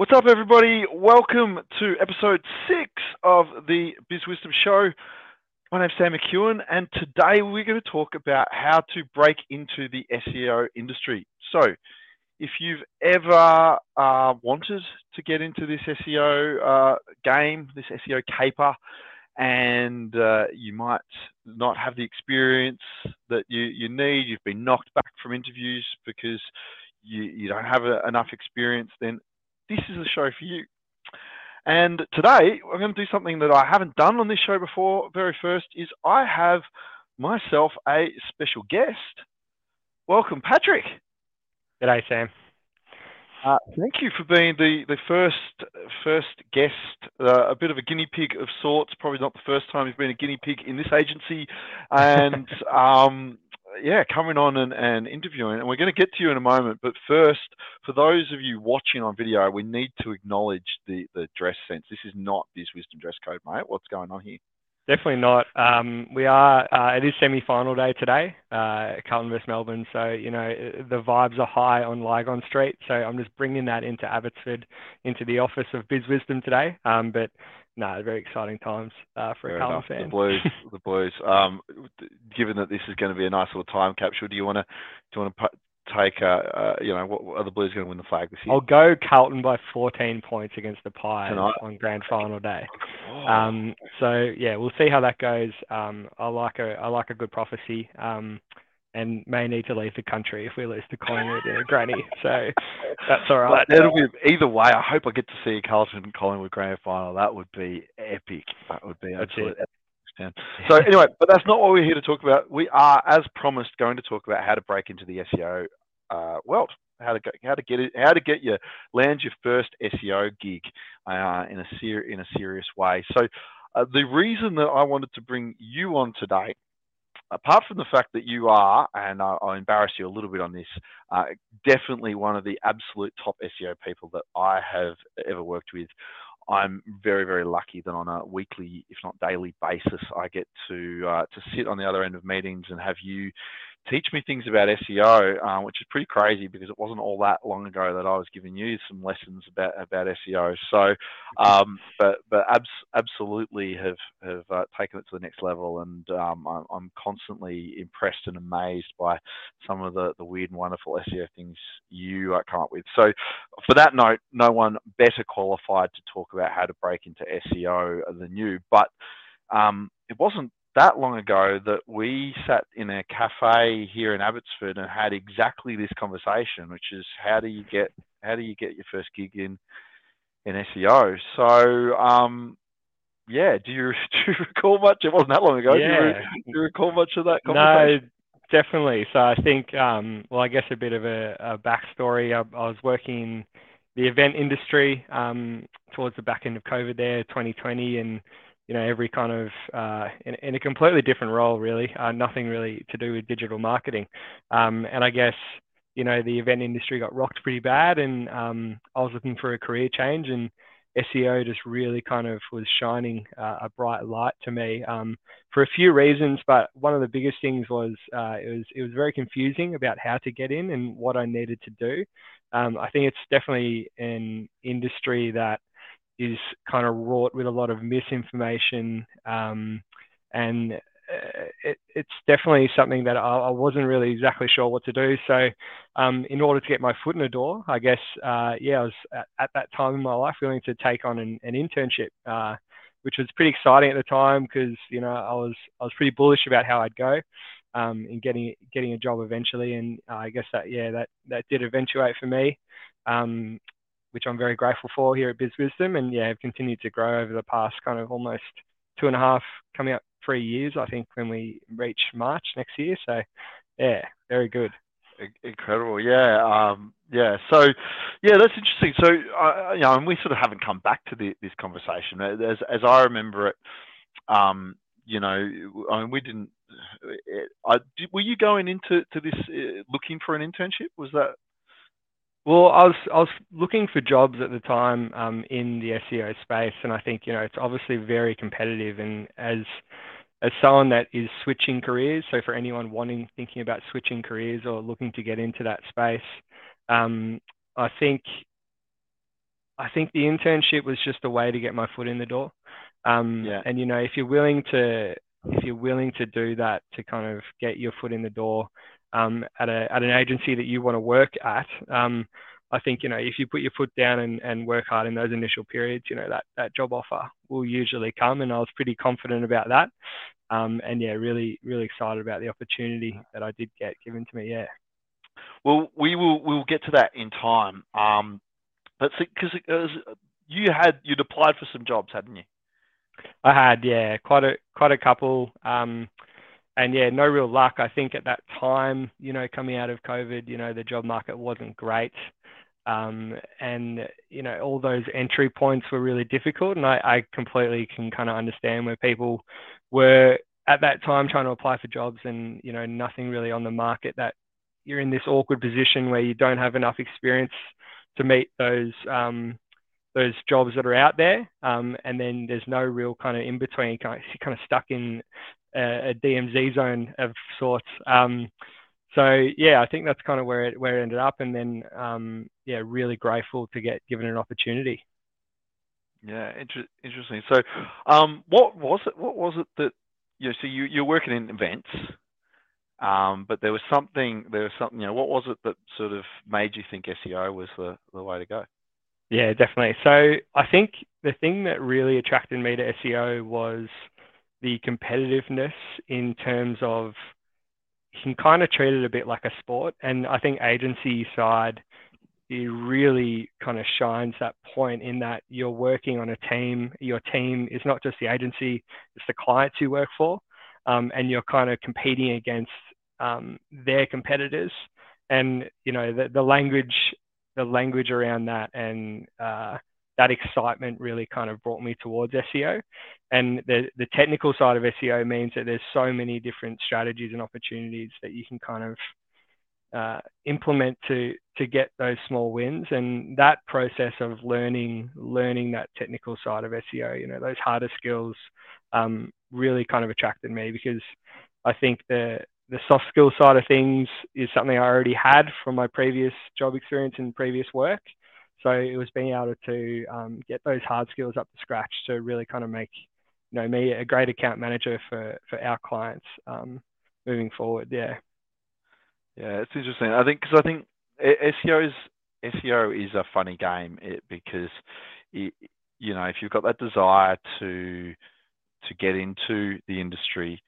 What's up, everybody? Welcome to episode six of the Biz Wisdom Show. My name's Sam McEwin, and today we're going to talk about how to break into the SEO industry. So, if you've ever uh, wanted to get into this SEO uh, game, this SEO caper, and uh, you might not have the experience that you, you need, you've been knocked back from interviews because you, you don't have a, enough experience, then this is the show for you. And today I'm going to do something that I haven't done on this show before. Very first is I have myself a special guest. Welcome, Patrick. G'day, Sam. Uh, thank you for being the, the first first guest, uh, a bit of a guinea pig of sorts. Probably not the first time you've been a guinea pig in this agency, and um, yeah, coming on and, and interviewing. And we're going to get to you in a moment. But first, for those of you watching on video, we need to acknowledge the, the dress sense. This is not Biz Wisdom dress code, mate. What's going on here? Definitely not. Um, we are. Uh, it is semi-final day today, uh, Carlton vs Melbourne. So you know the vibes are high on Lygon Street. So I'm just bringing that into Abbotsford, into the office of Biz Wisdom today. Um, but no, very exciting times uh, for Fair a Carlton fan. The Blues, the Blues. Um, given that this is going to be a nice little time capsule, do you want to do you want to take, uh, uh, you know, what, are the Blues going to win the flag this year? I'll go Carlton by 14 points against the Pies Tonight. on grand final day. Oh. Um, so yeah, we'll see how that goes. Um, I like a I like a good prophecy. Um, and may need to leave the country if we lose to Collingwood in a granny. So that's all right. But it'll be either way. I hope I get to see Carlton and Collingwood grand final. That would be epic. That would be absolutely epic. So anyway, but that's not what we're here to talk about. We are, as promised, going to talk about how to break into the SEO uh, world. How to how to get it, how to get your land your first SEO gig uh, in a ser- in a serious way. So uh, the reason that I wanted to bring you on today apart from the fact that you are, and I'll, I'll embarrass you a little bit on this, uh, definitely one of the absolute top SEO people that I have ever worked with. I'm very, very lucky that on a weekly, if not daily basis, I get to uh, to sit on the other end of meetings and have you teach me things about SEO, uh, which is pretty crazy because it wasn't all that long ago that I was giving you some lessons about about SEO. So, um, but but abs- absolutely have have uh, taken it to the next level, and um, I'm, I'm, constantly impressed and amazed by some of the the weird and wonderful SEO things you uh, come up with. So, for that note, no one better qualified to talk about how to break into SEO than you, but um, it wasn't that long ago that we sat in a cafe here in Abbotsford and had exactly this conversation, which is how do you get how do you get your first gig in in SEO? So um, yeah, do you do you recall much? It wasn't that long ago. Yeah. Do, you, do you recall much of that conversation? No, definitely. So I think um, well, I guess a bit of a, a backstory. I, I was working the event industry um, towards the back end of COVID there, 2020, and you know, every kind of uh, in, in, a completely different role, really. Uh, nothing really to do with digital marketing. Um, and I guess, you know, the event industry got rocked pretty bad, and um, I was looking for a career change, and SEO just really kind of was shining uh, a bright light to me um, for a few reasons. But one of the biggest things was uh, it was it was very confusing about how to get in and what I needed to do. Um, I think it's definitely an industry that is kind of wrought with a lot of misinformation, um, and uh, it, it's definitely something that I, I, wasn't really exactly sure what to do. So, um, in order to get my foot in the door, I guess, uh, yeah, I was at, at, that time in my life willing to take on an, an internship, uh, which was pretty exciting at the time because you know I was I was pretty bullish about how I'd go. Um, in getting getting a job eventually, and I guess that yeah that that did eventuate for me. Um, which I'm very grateful for here at Biz Wisdom. And yeah, have continued to grow over the past kind of almost two and a half, coming up three years, I think, when we reach March next year. So yeah, very good. Incredible, yeah, um, yeah. So, yeah, that's interesting. So, uh, you know, and we sort of haven't come back to the, this conversation as as I remember it. Um, you know, I mean, we didn't. I, were you going into to this uh, looking for an internship? Was that well, I was I was looking for jobs at the time um, in the SEO space, and I think you know it's obviously very competitive. And as as someone that is switching careers, so for anyone wanting thinking about switching careers or looking to get into that space, um, I think I think the internship was just a way to get my foot in the door. Um, yeah. And you know, if you're willing to if you're willing to do that to kind of get your foot in the door um, at a at an agency that you want to work at, um, I think you know if you put your foot down and, and work hard in those initial periods, you know that that job offer will usually come, and I was pretty confident about that. Um, and yeah, really really excited about the opportunity that I did get given to me. Yeah. Well, we will we'll get to that in time. Um, but because you had you'd applied for some jobs, hadn't you? I had, yeah, quite a quite a couple. Um, and yeah, no real luck. I think at that time, you know, coming out of COVID, you know, the job market wasn't great. Um, and you know, all those entry points were really difficult. And I, I completely can kind of understand where people were at that time trying to apply for jobs and you know nothing really on the market that you're in this awkward position where you don't have enough experience to meet those um, those jobs that are out there, um, and then there's no real kind of in between. Kind of, you're kind of stuck in a, a DMZ zone of sorts. Um, so yeah, I think that's kind of where it where it ended up, and then um, yeah, really grateful to get given an opportunity. Yeah, inter- interesting. So, um, what was it? What was it that you know, so you you're working in events, um, but there was something there was something you know what was it that sort of made you think SEO was the the way to go? Yeah, definitely. So I think the thing that really attracted me to SEO was the competitiveness in terms of you can kind of treat it a bit like a sport. And I think agency side, it really kind of shines that point in that you're working on a team. Your team is not just the agency, it's the clients you work for. Um, and you're kind of competing against um, their competitors. And, you know, the, the language the language around that and uh, that excitement really kind of brought me towards SEO. And the, the technical side of SEO means that there's so many different strategies and opportunities that you can kind of uh, implement to to get those small wins. And that process of learning learning that technical side of SEO, you know, those harder skills, um, really kind of attracted me because I think the the soft skill side of things is something I already had from my previous job experience and previous work. So it was being able to um, get those hard skills up to scratch to really kind of make you know me a great account manager for for our clients um, moving forward. Yeah. Yeah, it's interesting. I think because I think SEO is SEO is a funny game it, because it, you know if you've got that desire to to get into the industry,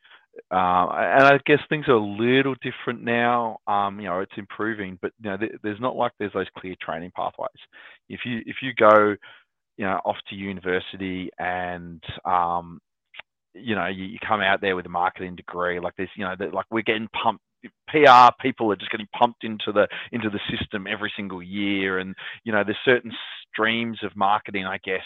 uh, and I guess things are a little different now. Um, you know, it's improving, but you know, there's not like there's those clear training pathways. If you if you go, you know, off to university and um, you know, you, you come out there with a marketing degree, like this, you know, that like we're getting pumped PR people are just getting pumped into the into the system every single year, and you know there's certain streams of marketing, I guess,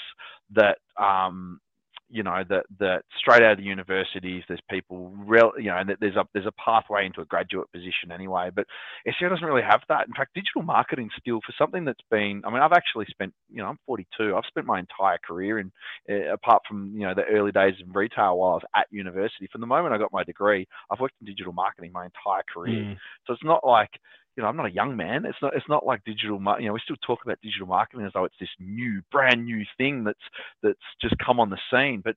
that um, you know that that straight out of the universities there's people real you know that there's a there's a pathway into a graduate position anyway but SEO doesn't really have that. In fact digital marketing still for something that's been I mean I've actually spent you know I'm 42 I've spent my entire career in uh, apart from you know the early days in retail while I was at university. From the moment I got my degree I've worked in digital marketing my entire career. Mm. so it's not like you know, I'm not a young man. It's not, it's not like digital, you know, we still talk about digital marketing as though it's this new, brand new thing that's, that's just come on the scene. But,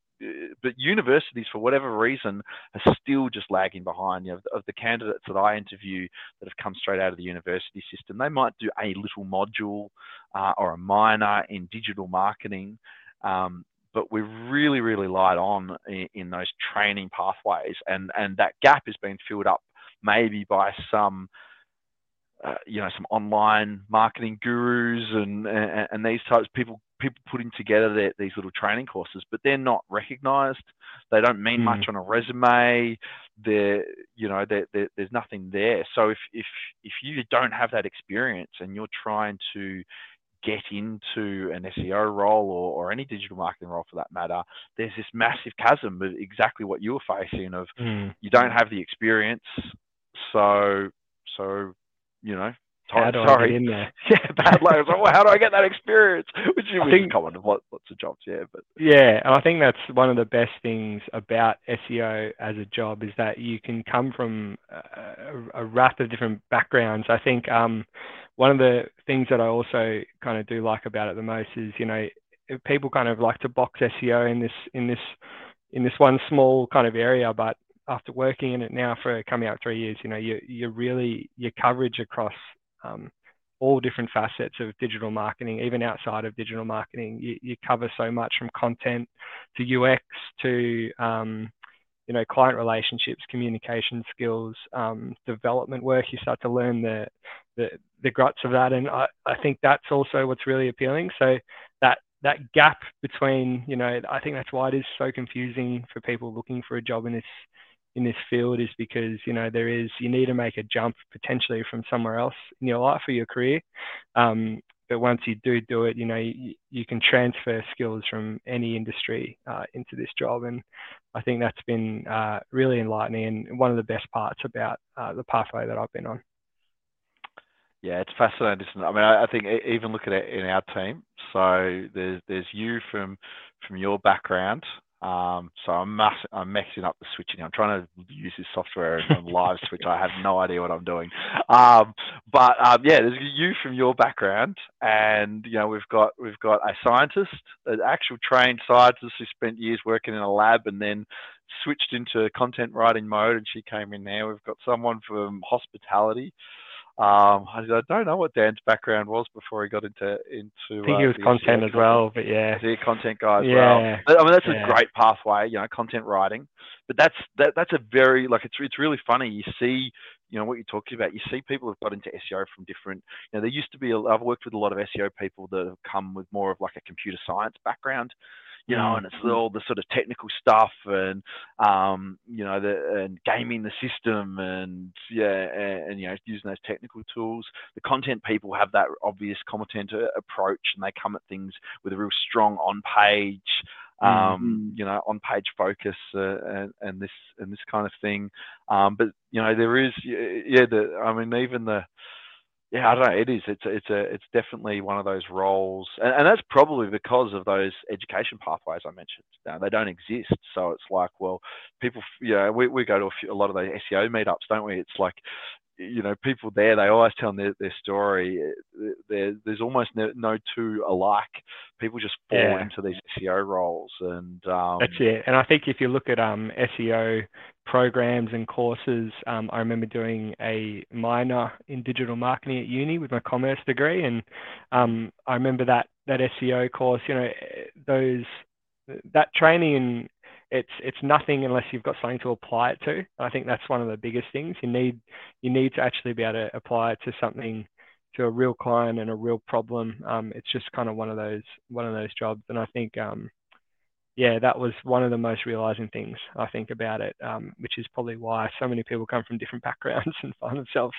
but universities, for whatever reason, are still just lagging behind. You know, of the candidates that I interview that have come straight out of the university system, they might do a little module uh, or a minor in digital marketing. Um, but we're really, really light on in, in, those training pathways, and and that gap has been filled up maybe by some uh, you know some online marketing gurus and, and, and these types of people people putting together their, these little training courses, but they're not recognised. They don't mean mm. much on a resume. They're you know they're, they're, there's nothing there. So if if if you don't have that experience and you're trying to get into an SEO role or, or any digital marketing role for that matter, there's this massive chasm of exactly what you were facing of mm. you don't have the experience, so so you know, how do sorry. In there? Yeah, bad. Like, well, how do I get that experience? Which is think, common lots, lots of jobs, yeah. But yeah, and I think that's one of the best things about SEO as a job is that you can come from a, a raft of different backgrounds. I think um, one of the things that I also kind of do like about it the most is, you know, people kind of like to box SEO in this in this in this one small kind of area, but after working in it now for coming out three years, you know, you you really your coverage across um, all different facets of digital marketing, even outside of digital marketing, you, you cover so much from content to UX to um, you know client relationships, communication skills, um, development work. You start to learn the the, the guts of that, and I, I think that's also what's really appealing. So that that gap between you know I think that's why it is so confusing for people looking for a job in this in this field is because you know there is you need to make a jump potentially from somewhere else in your life or your career um, but once you do do it you know you, you can transfer skills from any industry uh, into this job and i think that's been uh, really enlightening and one of the best parts about uh, the pathway that i've been on yeah, it's fascinating. It? I mean, I, I think even look at it in our team. So there's there's you from from your background, um, so I'm, mass- I'm mixing up the switching. I'm trying to use this software on live switch. I have no idea what I'm doing. Um, but um, yeah, there's you from your background, and you know we've got we've got a scientist, an actual trained scientist who spent years working in a lab and then switched into content writing mode, and she came in there. We've got someone from hospitality. Um, I, I, don't know what Dan's background was before he got into into. I think uh, he was content as well, but yeah, he a content guy as yeah. well. I mean, that's yeah. a great pathway, you know, content writing. But that's that, that's a very like it's it's really funny. You see, you know, what you're talking about. You see people have got into SEO from different. You know, there used to be. A, I've worked with a lot of SEO people that have come with more of like a computer science background you know, and it's mm-hmm. all the sort of technical stuff and um, you know, the and gaming the system and yeah, and, and, you know, using those technical tools. The content people have that obvious content approach, and they come at things with a real strong on-page, um, mm-hmm. you know, on-page focus uh, and, and this and this kind of thing. Um, but you know, there is yeah, the I mean, even the yeah, I don't know. It is. It's it's a it's definitely one of those roles, and, and that's probably because of those education pathways I mentioned. Now, they don't exist, so it's like, well, people, you know, we, we go to a, few, a lot of those SEO meetups, don't we? It's like, you know, people there, they always tell their, their story. There, there's almost no, no, two alike. People just fall yeah. into these SEO roles, and um, that's it. And I think if you look at um, SEO programs and courses, um, I remember doing a minor in digital marketing at uni with my commerce degree, and um, I remember that that SEO course. You know, those that training and it's it's nothing unless you've got something to apply it to. I think that's one of the biggest things. You need you need to actually be able to apply it to something to a real client and a real problem. Um, it's just kind of one of those one of those jobs, and I think um, yeah, that was one of the most realizing things I think about it, um, which is probably why so many people come from different backgrounds and find themselves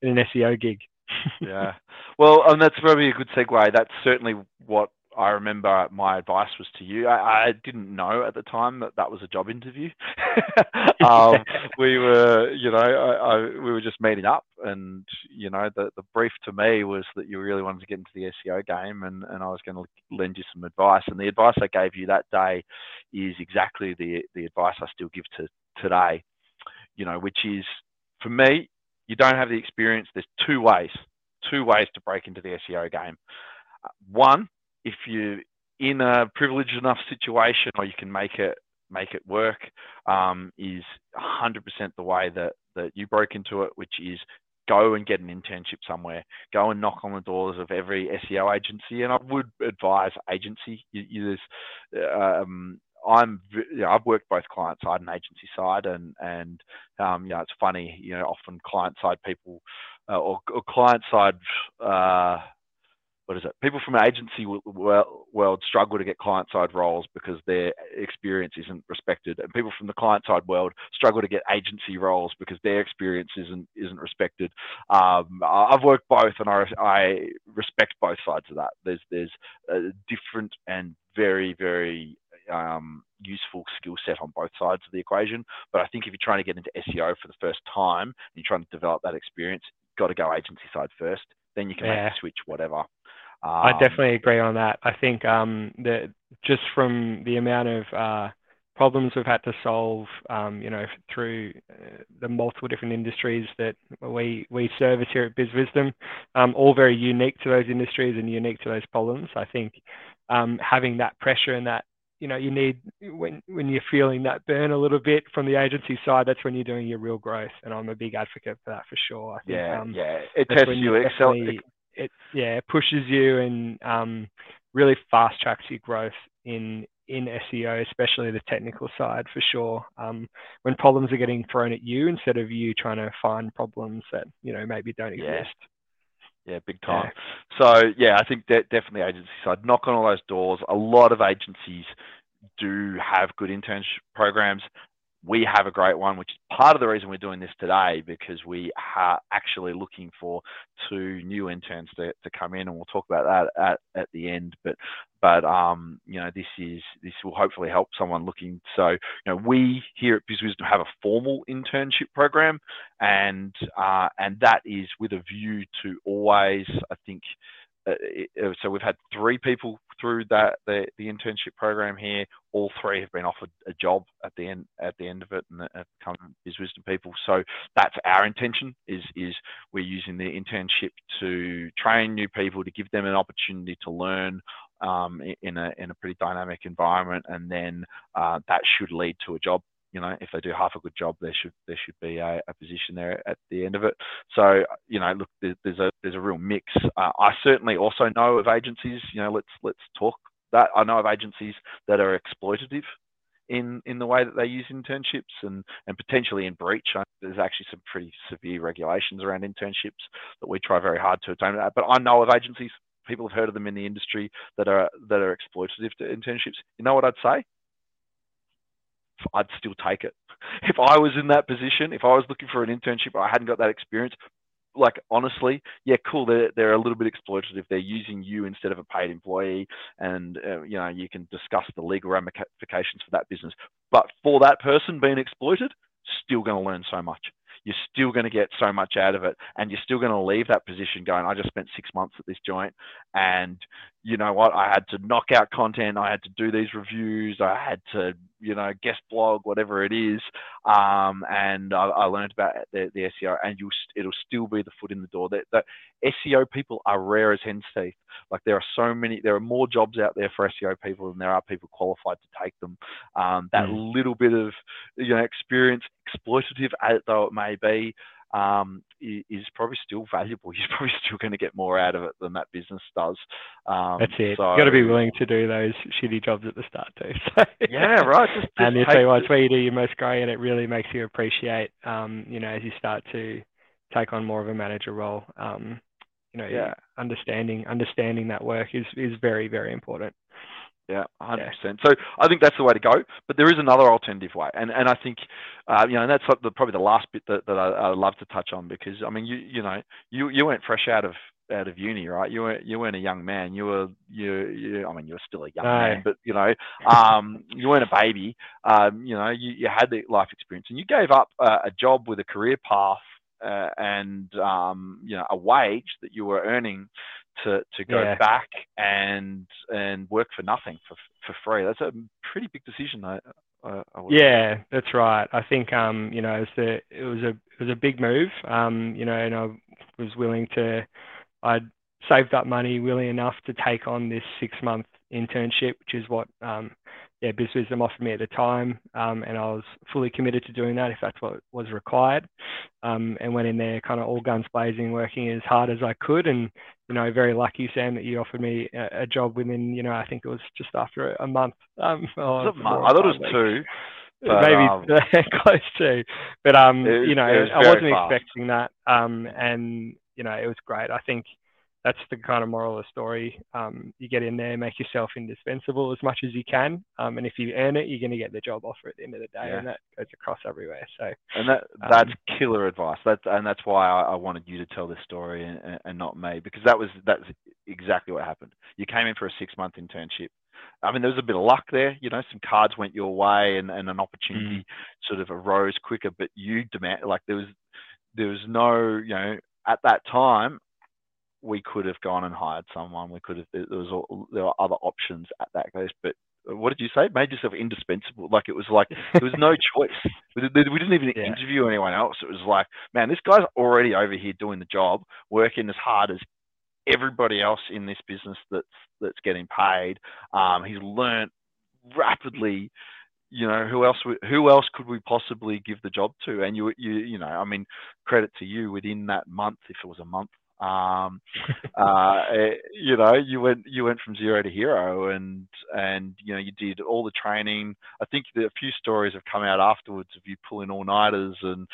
in an SEO gig. yeah, well, and that's probably a good segue. That's certainly what I remember my advice was to you. I, I, didn't know at the time that that was a job interview. um, we were, you know, I, I, we were just meeting up, and you know, the the brief to me was that you really wanted to get into the SEO game, and and I was going to lend you some advice. And the advice I gave you that day is exactly the the advice I still give to today. You know, which is for me, you don't have the experience. There's two ways, two ways to break into the SEO game. One if you're in a privileged enough situation or you can make it make it work um, is 100% the way that, that you broke into it, which is go and get an internship somewhere. Go and knock on the doors of every SEO agency. And I would advise agency. You, um, I'm, you know, I've worked both client side and agency side, and and um, you know, it's funny. You know, often client side people uh, or, or client side uh, what is it? People from agency world struggle to get client side roles because their experience isn't respected, and people from the client side world struggle to get agency roles because their experience isn't isn't respected. Um, I've worked both, and I, I respect both sides of that. There's there's a different and very very um, useful skill set on both sides of the equation. But I think if you're trying to get into SEO for the first time and you're trying to develop that experience, you've got to go agency side first. Then you can yeah. make the switch, whatever. Um, I definitely agree on that. I think um, that just from the amount of uh, problems we've had to solve, um, you know, through uh, the multiple different industries that we we service here at BizWisdom, um, all very unique to those industries and unique to those problems. I think um, having that pressure and that you know you need when when you're feeling that burn a little bit from the agency side that's when you're doing your real growth and i'm a big advocate for that for sure I think, yeah um, yeah it tests you excel it yeah it pushes you and um, really fast tracks your growth in in SEO, especially the technical side for sure. Um, when problems are getting thrown at you instead of you trying to find problems that you know maybe don't yeah. exist. Yeah, big time. Yeah. So yeah, I think de- definitely agency side. Knock on all those doors. A lot of agencies do have good internship programs we have a great one, which is part of the reason we're doing this today because we are actually looking for two new interns to, to come in, and we'll talk about that at, at the end. But but um, you know this is this will hopefully help someone looking. So you know we here at BizWisdom have a formal internship program, and uh, and that is with a view to always I think so we've had three people through that the, the internship program here. All three have been offered a job at the end at the end of it, and have become BizWisdom people. So that's our intention. Is is we're using the internship to train new people to give them an opportunity to learn um, in a in a pretty dynamic environment, and then uh, that should lead to a job you know, if they do half a good job, there should there should be a, a position there at the end of it. So, you know, look, there's, a there's a real mix. Uh, I certainly also know of agencies. You know, let's let's talk that. I know of agencies that are exploitative in in the way that they use internships and and potentially in breach. There's actually some pretty severe regulations around internships that we try very hard to attain. But I know of agencies. People have heard of them in the industry that are that are exploitative to internships. You know what I'd say? I'd still take it. If I was in that position, if I was looking for an internship, I hadn't got that experience. Like honestly, yeah, cool. They're they're a little bit exploitative. If they're using you instead of a paid employee, and uh, you know you can discuss the legal ramifications for that business. But for that person being exploited, still going to learn so much you're still going to get so much out of it and you're still going to leave that position going i just spent six months at this joint and you know what i had to knock out content i had to do these reviews i had to you know, guest blog, whatever it is, um, and I, I, learned about the, the SEO, and you it'll still be the foot in the door. That, that SEO people are rare as hen's teeth. Like there are so many, there are more jobs out there for SEO people than there are people qualified to take them. Um, that mm. little bit of you know experience, exploitative as though it may be, um, is probably still valuable. You're probably still going to get more out of it than that business does. Um, That's it. So, you got to be willing to do those shitty jobs at the start too. So, yeah, right. Just, just and you say well, it's where you do your most great, and it really makes you appreciate, um, you know, as you start to take on more of a manager role. Um, you know, yeah. understanding understanding that work is is very very important. Yeah, hundred percent. So I think that's the way to go. But there is another alternative way, and and I think, uh, you know, and that's the, probably the last bit that, that I, I love to touch on because I mean, you you know, you you went fresh out of out of uni, right? You weren't you weren't a young man. You were you you. I mean, you were still a young no. man, but you know, um, you weren't a baby. Um, you know, you, you had the life experience, and you gave up uh, a job with a career path uh, and um, you know a wage that you were earning to to go yeah. back and and work for nothing for for free. That's a pretty big decision. I, I, I yeah, that's right. I think um, you know it was, a, it was a it was a big move. Um, you know, and I was willing to. I'd saved up money, willing enough to take on this six month internship, which is what um, yeah, BizWisdom offered me at the time, um, and I was fully committed to doing that if that's what was required. Um, and went in there kind of all guns blazing, working as hard as I could. And, you know, very lucky, Sam, that you offered me a, a job within, you know, I think it was just after a month. Um, I thought it was two. But, maybe um, close to, but um, you know, I wasn't fast. expecting that, um, and you know, it was great. I think that's the kind of moral of the story. Um, you get in there, make yourself indispensable as much as you can, um, and if you earn it, you're going to get the job offer at the end of the day, yeah. and that goes across everywhere. So, and that that's um, killer advice. That's and that's why I, I, wanted you to tell this story and, and not me because that was that's exactly what happened. You came in for a six month internship. I mean, there was a bit of luck there. You know, some cards went your way, and, and an opportunity mm. sort of arose quicker. But you demand like there was there was no you know at that time we could have gone and hired someone. We could have there was there were other options at that case. But what did you say? Made yourself indispensable. Like it was like there was no choice. We didn't even yeah. interview anyone else. It was like, man, this guy's already over here doing the job, working as hard as everybody else in this business that's that's getting paid. Um, he's learned rapidly. You know who else? Who else could we possibly give the job to? And you, you, you know, I mean, credit to you. Within that month, if it was a month, um, uh, you know, you went you went from zero to hero, and and you know you did all the training. I think a few stories have come out afterwards of you pulling all nighters and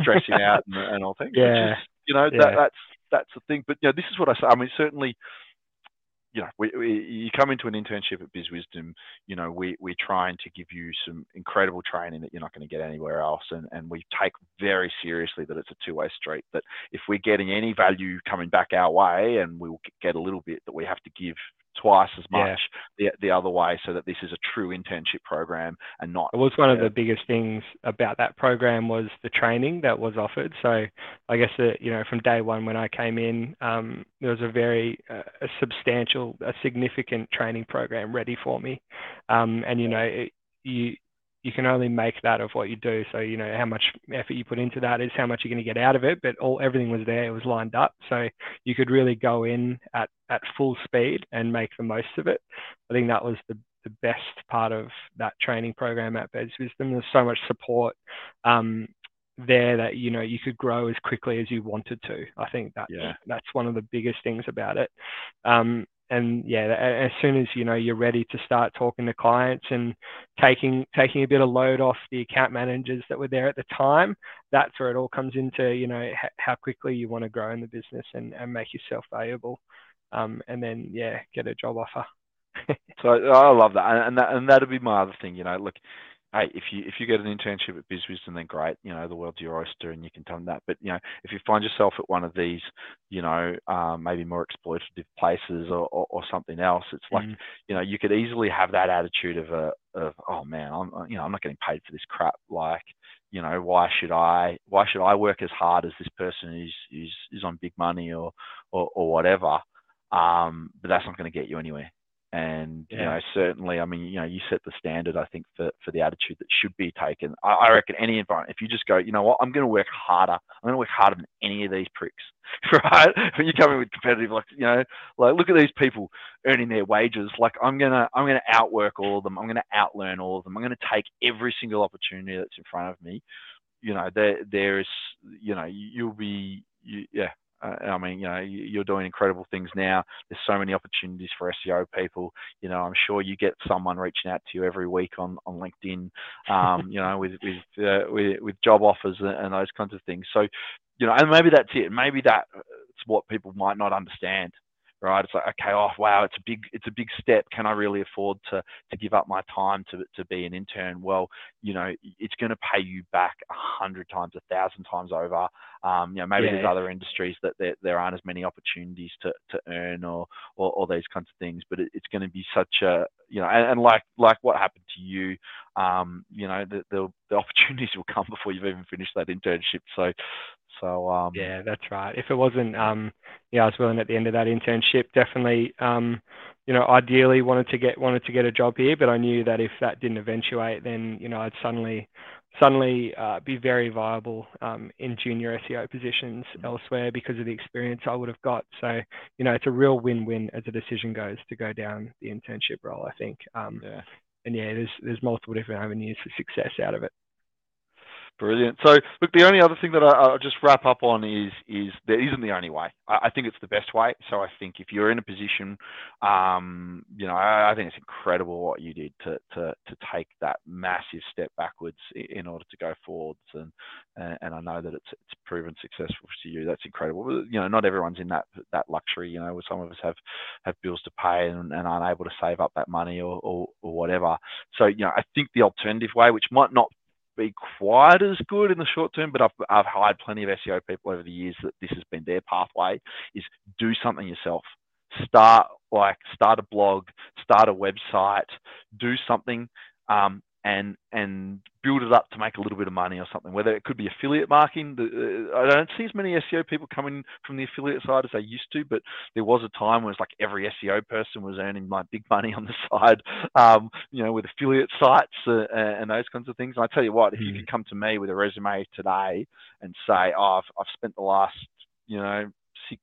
stressing out and, and all things. Yeah, is, you know yeah. that that's that's the thing. But you know, this is what I say. I mean, certainly you know, we, we, you come into an internship at Biz Wisdom, you know, we, we're trying to give you some incredible training that you're not going to get anywhere else. And, and we take very seriously that it's a two way street, that if we're getting any value coming back our way and we'll get a little bit, that we have to give twice as much yeah. the, the other way so that this is a true internship program and not it was one of the biggest things about that program was the training that was offered. So i guess that you know from day one when i came in um, there was a very uh, a substantial a significant training program ready for me. Um, and you know it, you you can only make that of what you do. So you know how much effort you put into that is how much you're going to get out of it. But all everything was there; it was lined up, so you could really go in at at full speed and make the most of it. I think that was the the best part of that training program at Biz Wisdom. There's so much support um, there that you know you could grow as quickly as you wanted to. I think that yeah. that's one of the biggest things about it. Um, and yeah, as soon as you know you're ready to start talking to clients and taking taking a bit of load off the account managers that were there at the time, that's where it all comes into you know how quickly you want to grow in the business and, and make yourself valuable, um, and then yeah, get a job offer. so I love that, and that and that'd be my other thing. You know, look, hey, if you if you get an internship at BizWisdom, then great. You know, the world's your oyster, and you can tell them that. But you know, if you find yourself at one of these, you know, um, maybe more exploitative places or, or, or something else, it's like mm. you know, you could easily have that attitude of a of oh man, I'm you know, I'm not getting paid for this crap. Like, you know, why should I why should I work as hard as this person is is is on big money or or, or whatever? Um, but that's not going to get you anywhere. And yeah. you know, certainly, I mean, you know, you set the standard. I think for, for the attitude that should be taken. I, I reckon any environment, if you just go, you know what, I'm going to work harder. I'm going to work harder than any of these pricks, right? when you come in with competitive, like you know, like look at these people earning their wages. Like I'm gonna, I'm gonna outwork all of them. I'm gonna outlearn all of them. I'm gonna take every single opportunity that's in front of me. You know, there, there is, you know, you'll be, you, yeah, uh, I mean, you know, you're doing incredible things now. There's so many opportunities for SEO people. You know, I'm sure you get someone reaching out to you every week on, on LinkedIn, um, you know, with with, uh, with, with job offers and, and those kinds of things. So, you know, and maybe that's it. Maybe that's what people might not understand right? It's like, okay, oh wow, it's a big, it's a big step. Can I really afford to to give up my time to to be an intern? Well, you know, it's going to pay you back a hundred times, a thousand times over. Um, you know, maybe yeah. there's other industries that there, there aren't as many opportunities to, to earn or, or, or these kinds of things, but it, it's going to be such a, you know, and, and like like what happened to you, um, you know, the, the, the opportunities will come before you've even finished that internship. So so um, yeah, that's right. If it wasn't, um, yeah, I was willing at the end of that internship. Definitely, um, you know, ideally wanted to get wanted to get a job here, but I knew that if that didn't eventuate, then you know I'd suddenly suddenly uh, be very viable um, in junior SEO positions mm-hmm. elsewhere because of the experience I would have got. So you know, it's a real win-win as the decision goes to go down the internship role. I think. Um, yeah. And yeah, there's there's multiple different avenues for success out of it. Brilliant. So, look, the only other thing that I, will just wrap up on is is there isn't the only way. I, I, think it's the best way. So, I think if you're in a position, um, you know, I, I, think it's incredible what you did to to to take that massive step backwards in order to go forwards, and and I know that it's it's proven successful to you. That's incredible. You know, not everyone's in that that luxury. You know, some of us have have bills to pay and, and aren't able to save up that money or, or or whatever. So, you know, I think the alternative way, which might not be quite as good in the short term, but I've, I've hired plenty of SEO people over the years that this has been their pathway is do something yourself. Start like start a blog, start a website, do something. Um, and and build it up to make a little bit of money or something. Whether it could be affiliate marketing. The, uh, I don't see as many SEO people coming from the affiliate side as they used to, but there was a time where it's like every SEO person was earning like big money on the side, um, you know, with affiliate sites uh, and those kinds of things. And I tell you what, if mm. you could come to me with a resume today and say, "Oh, I've, I've spent the last you know six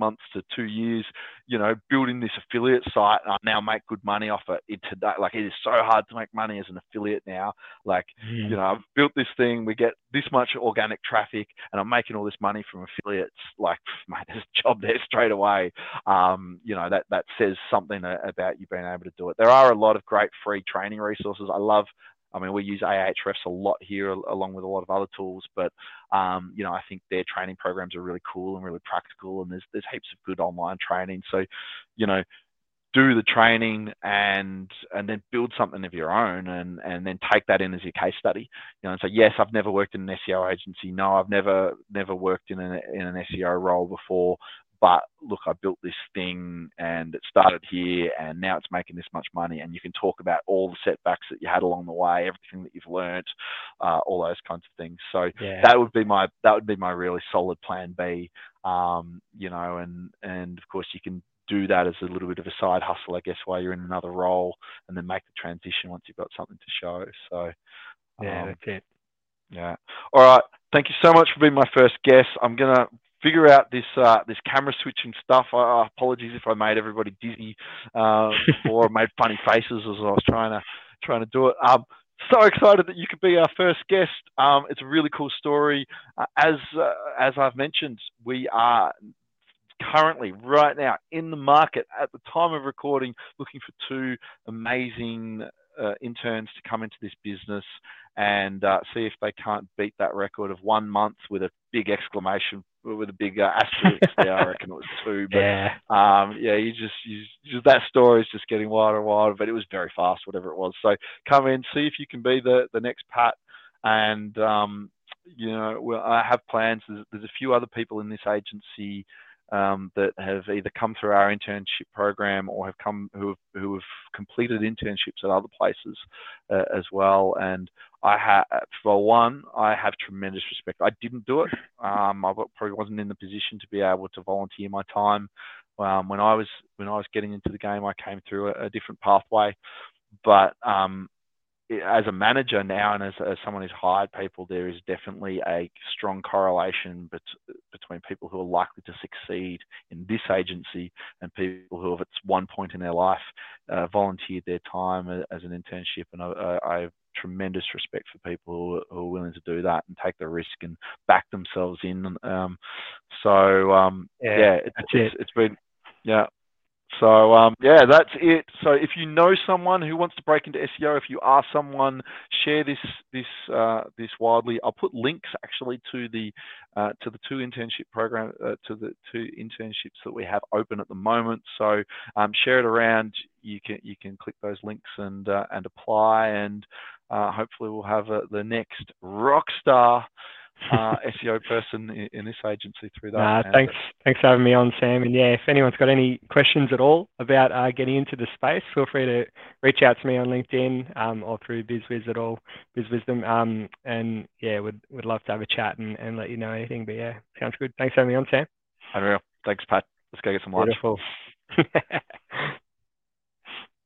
months to two years, you know, building this affiliate site. I now make good money off it. it today, like it is so hard to make money as an affiliate now. Like, mm. you know, I've built this thing. We get this much organic traffic, and I'm making all this money from affiliates. Like, mate, there's a job there straight away. Um, you know, that that says something about you being able to do it. There are a lot of great free training resources. I love I mean, we use Ahrefs a lot here, along with a lot of other tools. But um, you know, I think their training programs are really cool and really practical, and there's there's heaps of good online training. So, you know, do the training and and then build something of your own, and and then take that in as your case study. You know, and say, yes, I've never worked in an SEO agency. No, I've never never worked in an in an SEO role before but look, I built this thing and it started here and now it's making this much money. And you can talk about all the setbacks that you had along the way, everything that you've learned, uh, all those kinds of things. So yeah. that would be my that would be my really solid plan B. Um, you know, and and of course you can do that as a little bit of a side hustle, I guess, while you're in another role, and then make the transition once you've got something to show. So yeah, um, that's it. Yeah. All right. Thank you so much for being my first guest. I'm gonna figure out this uh, this camera switching stuff. Uh, apologies if I made everybody dizzy uh, or made funny faces as I was trying to trying to do it. Um, so excited that you could be our first guest. Um, it's a really cool story. Uh, as uh, as I've mentioned, we are currently right now in the market at the time of recording, looking for two amazing uh, interns to come into this business and uh, see if they can't beat that record of one month with a big exclamation with a big uh, asterisk there. I reckon it was two. But yeah, um, yeah, you just, you just that story is just getting wilder and wilder. But it was very fast, whatever it was. So come in, see if you can be the the next Pat, and um, you know, well, I have plans. There's, there's a few other people in this agency um, that have either come through our internship program or have come who have, who have completed internships at other places uh, as well. And I have, for one, I have tremendous respect. I didn't do it. Um, I probably wasn't in the position to be able to volunteer my time. Um, when I was when I was getting into the game, I came through a, a different pathway. But um, as a manager now and as, as someone who's hired people, there is definitely a strong correlation bet, between people who are likely to succeed in this agency and people who have at one point in their life uh, volunteered their time as an internship. And I, I, have tremendous respect for people who are, who are, willing to do that and take the risk and back themselves in. Um, so um, yeah, yeah it. it's, it's been yeah so um, yeah, that's it. So if you know someone who wants to break into SEO, if you are someone, share this this uh, this widely. I'll put links actually to the uh, to the two internship program uh, to the two internships that we have open at the moment. So um, share it around. You can you can click those links and uh, and apply, and uh, hopefully we'll have uh, the next rock star uh, SEO person in, in, this agency through that. Nah, thanks, thanks for having me on, Sam. And yeah, if anyone's got any questions at all about uh, getting into the space, feel free to reach out to me on LinkedIn um, or through BizWiz at all, BizWisdom. Um, and yeah, would would love to have a chat and, and let you know anything. But yeah, sounds good. Thanks for having me on, Sam. Unreal. Thanks, Pat. Let's go get some lunch. Beautiful.